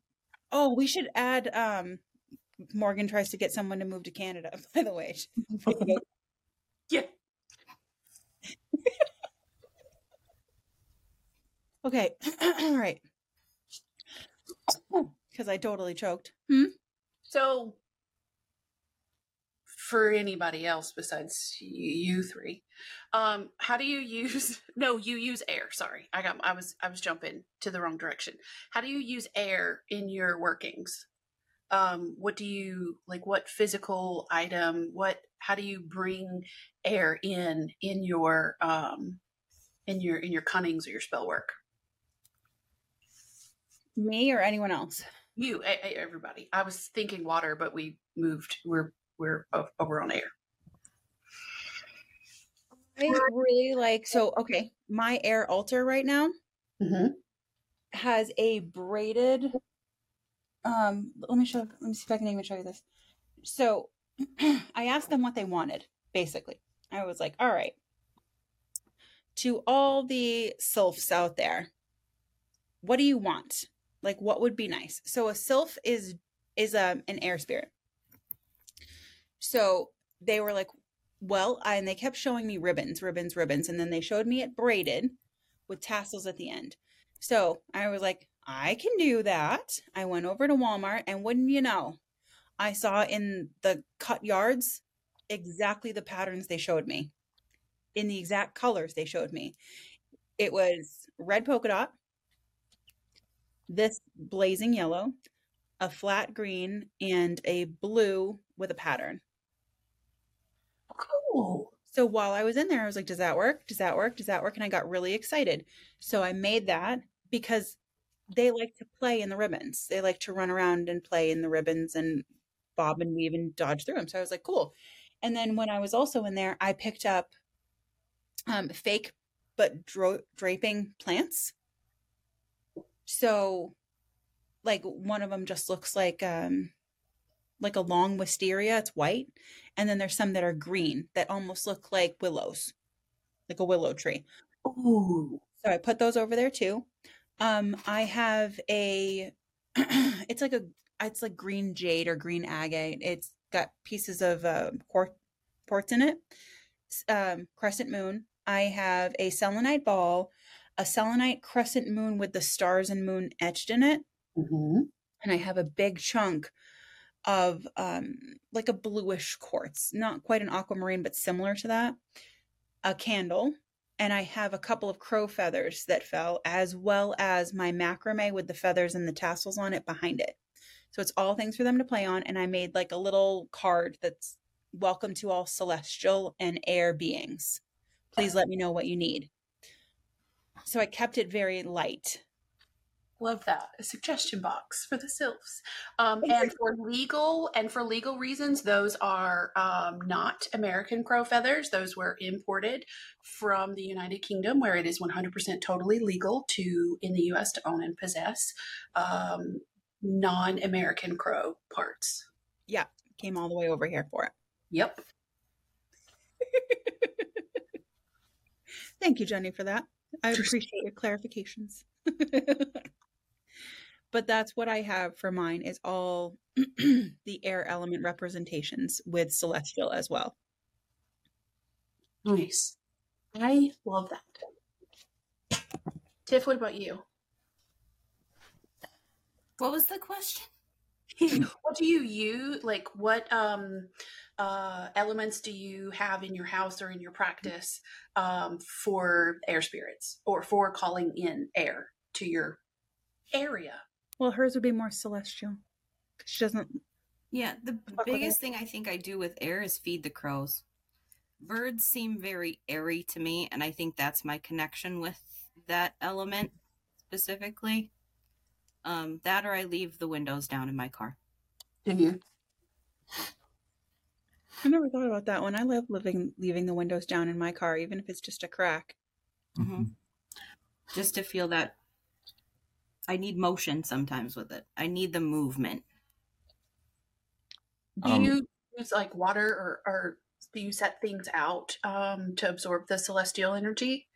oh, we should add um Morgan tries to get someone to move to Canada, by the way. yeah. Okay. All right. Because I totally choked. Hmm? So, for anybody else besides y- you three, um, how do you use? No, you use air. Sorry, I got. I was. I was jumping to the wrong direction. How do you use air in your workings? Um, what do you like? What physical item? What? How do you bring air in in your um, in your in your cunnings or your spell work? Me or anyone else? You, everybody. I was thinking water, but we moved. We're we're over on air. I really like so okay, my air altar right now Mm-hmm. has a braided um let me show let me see if I can even show you this. So I asked them what they wanted, basically. I was like, all right. To all the sylphs out there, what do you want? Like what would be nice? So a sylph is is um an air spirit. So they were like, well, I, and they kept showing me ribbons, ribbons, ribbons, and then they showed me it braided with tassels at the end. So I was like, I can do that. I went over to Walmart, and wouldn't you know, I saw in the cut yards exactly the patterns they showed me, in the exact colors they showed me. It was red polka dot, this blazing yellow, a flat green, and a blue with a pattern. Cool. So while I was in there, I was like, does that work? Does that work? Does that work? And I got really excited. So I made that because they like to play in the ribbons. They like to run around and play in the ribbons and bob and weave and dodge through them. So I was like, cool. And then when I was also in there, I picked up um, fake but dro- draping plants. So, like one of them just looks like um, like a long wisteria. It's white, and then there's some that are green that almost look like willows, like a willow tree. Ooh. So I put those over there too. Um, I have a, it's like a, it's like green jade or green agate. It's got pieces of uh, quart- quartz in it. Um, crescent moon. I have a selenite ball, a selenite crescent moon with the stars and moon etched in it, Mm-hmm. and I have a big chunk of um like a bluish quartz, not quite an aquamarine, but similar to that. A candle, and I have a couple of crow feathers that fell, as well as my macrame with the feathers and the tassels on it behind it. So it's all things for them to play on, and I made like a little card that's welcome to all celestial and air beings. Please let me know what you need. So I kept it very light. Love that. A suggestion box for the sylphs. Um, and for legal and for legal reasons, those are um, not American crow feathers. Those were imported from the United Kingdom, where it is 100% totally legal to in the U.S. to own and possess um, non-American crow parts. Yeah, came all the way over here for it. Yep. Thank you, Jenny, for that. I appreciate your clarifications. but that's what I have for mine is all the air element representations with celestial as well. Nice. I love that. Tiff, what about you? What was the question? what do you use? Like, what um, uh, elements do you have in your house or in your practice um, for air spirits or for calling in air to your area? Well, hers would be more celestial. She doesn't. Yeah, the biggest thing I think I do with air is feed the crows. Birds seem very airy to me, and I think that's my connection with that element specifically. Um, that or I leave the windows down in my car. Do you? I never thought about that one. I love living leaving the windows down in my car, even if it's just a crack. Mhm. Just to feel that I need motion sometimes with it. I need the movement. Do Um, you use like water or, or do you set things out um, to absorb the celestial energy?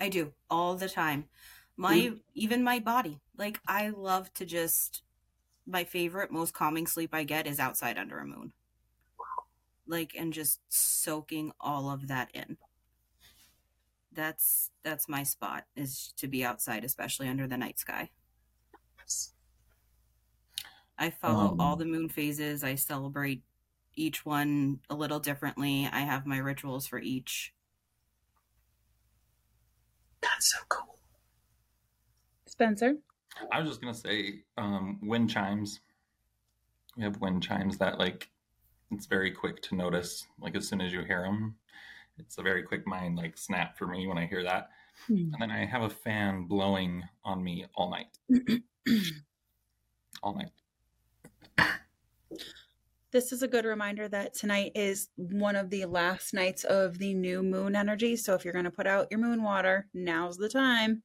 I do all the time. My even my body. Like I love to just my favorite most calming sleep I get is outside under a moon. Like and just soaking all of that in. That's that's my spot is to be outside especially under the night sky. I follow all Um, the moon phases. I celebrate each one a little differently. I have my rituals for each. That's so cool. Spencer, I was just gonna say, um, wind chimes. We have wind chimes that like it's very quick to notice. Like as soon as you hear them, it's a very quick mind like snap for me when I hear that. Hmm. And then I have a fan blowing on me all night, all night. this is a good reminder that tonight is one of the last nights of the new moon energy. So if you're going to put out your moon water, now's the time.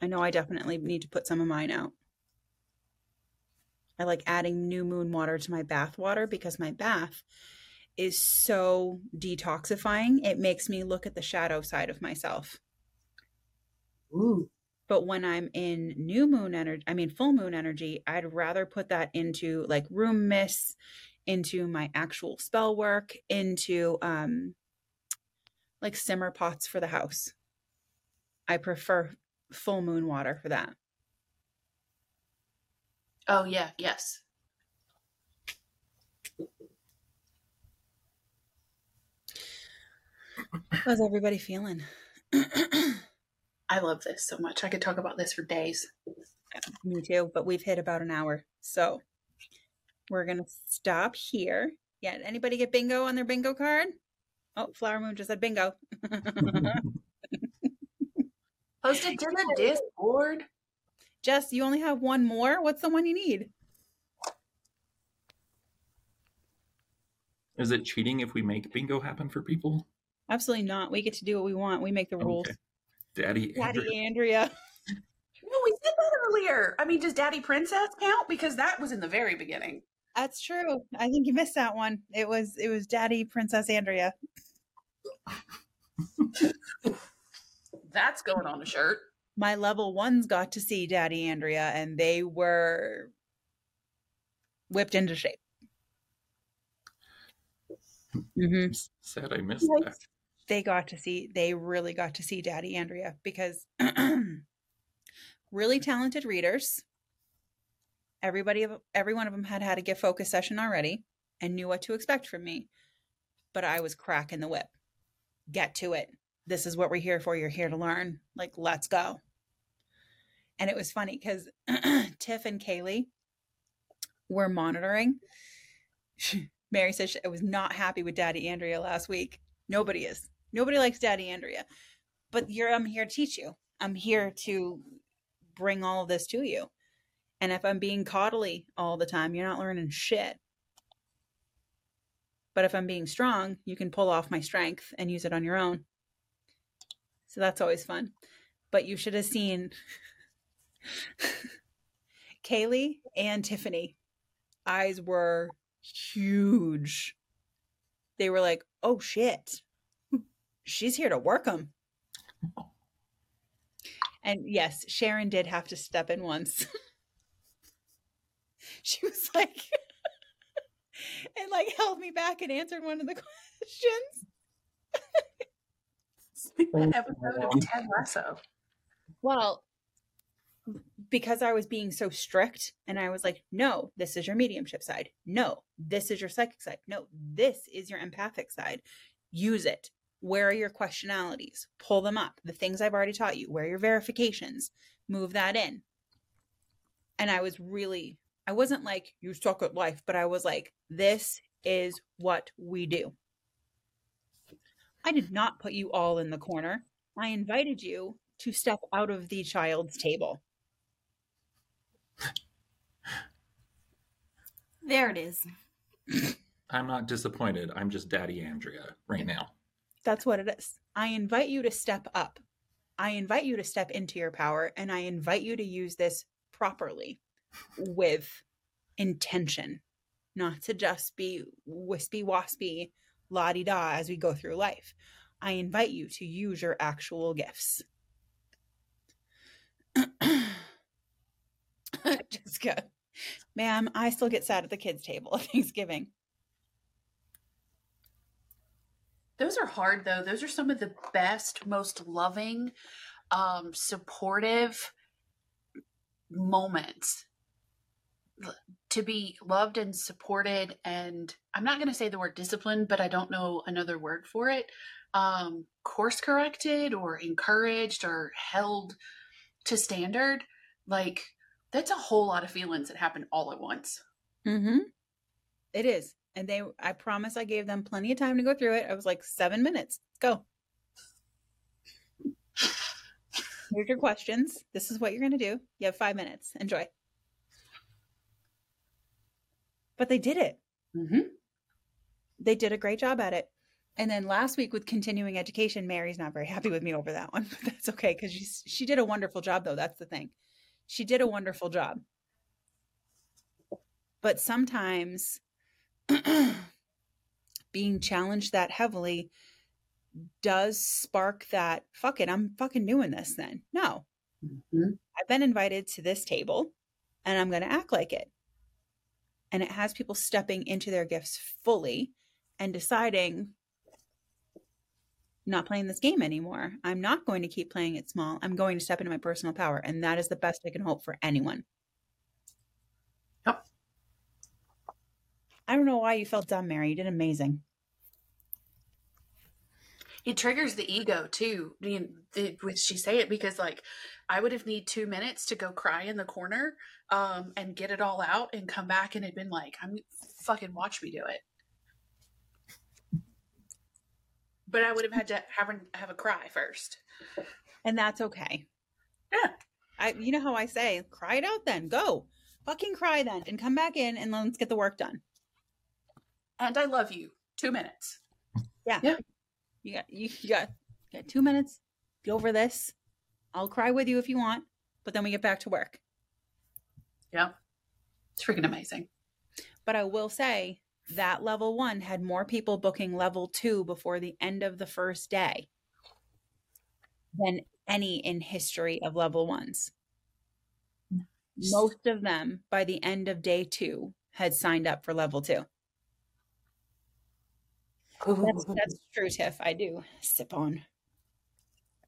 I know I definitely need to put some of mine out. I like adding new moon water to my bath water because my bath is so detoxifying. It makes me look at the shadow side of myself. Ooh. But when I'm in new moon energy, I mean full moon energy, I'd rather put that into like room mists, into my actual spell work, into um like simmer pots for the house. I prefer full moon water for that. Oh yeah, yes. How's everybody feeling? I love this so much. I could talk about this for days. Me too, but we've hit about an hour. So we're going to stop here. Yeah, anybody get bingo on their bingo card? Oh, Flower Moon just said bingo. Post it to the Discord. Jess, you only have one more. What's the one you need? Is it cheating if we make bingo happen for people? Absolutely not. We get to do what we want. We make the rules. Okay. Daddy, Daddy Andrew- Andrea. No, we said that earlier. I mean, does Daddy Princess count? Because that was in the very beginning. That's true. I think you missed that one. It was it was Daddy Princess Andrea. That's going on a shirt. My level ones got to see Daddy Andrea and they were whipped into shape. hmm Sad I missed that. They got to see, they really got to see Daddy Andrea because really talented readers. Everybody, every one of them had had a gift focus session already and knew what to expect from me. But I was cracking the whip. Get to it. This is what we're here for. You're here to learn. Like, let's go. And it was funny because Tiff and Kaylee were monitoring. Mary said she was not happy with Daddy Andrea last week. Nobody is. Nobody likes Daddy Andrea. But you're I'm here to teach you. I'm here to bring all this to you. And if I'm being coddly all the time, you're not learning shit. But if I'm being strong, you can pull off my strength and use it on your own. So that's always fun. But you should have seen Kaylee and Tiffany. Eyes were huge. They were like, oh shit, she's here to work them. And yes, Sharon did have to step in once. she was like, and like held me back and answered one of the questions. Speak that oh, episode of Ted Lasso. Well, because I was being so strict and I was like, no, this is your mediumship side. No, this is your psychic side. No, this is your empathic side. Use it. Where are your questionalities? Pull them up. The things I've already taught you. Where are your verifications? Move that in. And I was really, I wasn't like, you suck at life, but I was like, this is what we do. I did not put you all in the corner. I invited you to step out of the child's table. There it is. I'm not disappointed. I'm just Daddy Andrea right now. That's what it is. I invite you to step up. I invite you to step into your power and I invite you to use this properly with intention, not to just be wispy waspy, la di da as we go through life. I invite you to use your actual gifts. Jessica, ma'am, I still get sad at the kids' table at Thanksgiving. Those are hard though. Those are some of the best, most loving, um, supportive moments to be loved and supported. And I'm not going to say the word discipline but I don't know another word for it. Um, course corrected or encouraged or held to standard. Like that's a whole lot of feelings that happen all at once. Mm-hmm. It is. And they I promise I gave them plenty of time to go through it. I was like, seven minutes. Let's go. Here's your questions. This is what you're gonna do. You have five minutes. Enjoy. But they did it. Mm-hmm. They did a great job at it. And then last week with continuing education, Mary's not very happy with me over that one, but that's okay because she she did a wonderful job though. That's the thing. She did a wonderful job. But sometimes being challenged that heavily does spark that fuck it, I'm fucking doing this then. No. Mm-hmm. I've been invited to this table and I'm going to act like it. And it has people stepping into their gifts fully and deciding not playing this game anymore. I'm not going to keep playing it small. I'm going to step into my personal power. And that is the best I can hope for anyone. Yep. I don't know why you felt dumb, Mary. You did amazing. It triggers the ego too. You know, she say it because like I would have need two minutes to go cry in the corner um, and get it all out and come back and it'd been like I'm fucking watch me do it. But I would have had to have a, have a cry first. And that's okay. Yeah. I you know how I say, cry it out then. Go. Fucking cry then and come back in and let's get the work done. And I love you. Two minutes. Yeah. Yeah. You got you, you got you got two minutes. Get over this. I'll cry with you if you want, but then we get back to work. Yeah. It's freaking amazing. But I will say that level one had more people booking level two before the end of the first day than any in history of level ones. Most of them by the end of day two had signed up for level two. That's, that's true, Tiff. I do sip on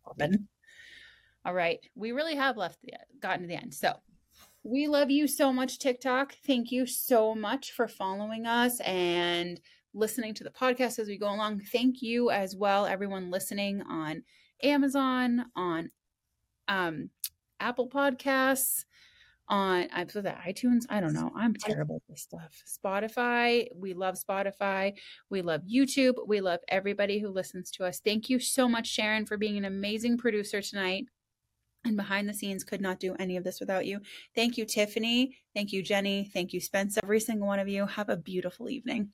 bourbon. All right. We really have left the, gotten to the end. So we love you so much, TikTok. Thank you so much for following us and listening to the podcast as we go along. Thank you as well, everyone listening on Amazon, on um, Apple Podcasts, on I was that iTunes. I don't know. I'm terrible at this stuff. Spotify. We love Spotify. We love YouTube. We love everybody who listens to us. Thank you so much, Sharon, for being an amazing producer tonight. and behind the scenes could not do any of this without you. Thank you, Tiffany. Thank you, Jenny. Thank you, Spence. Every single one of you. Have a beautiful evening.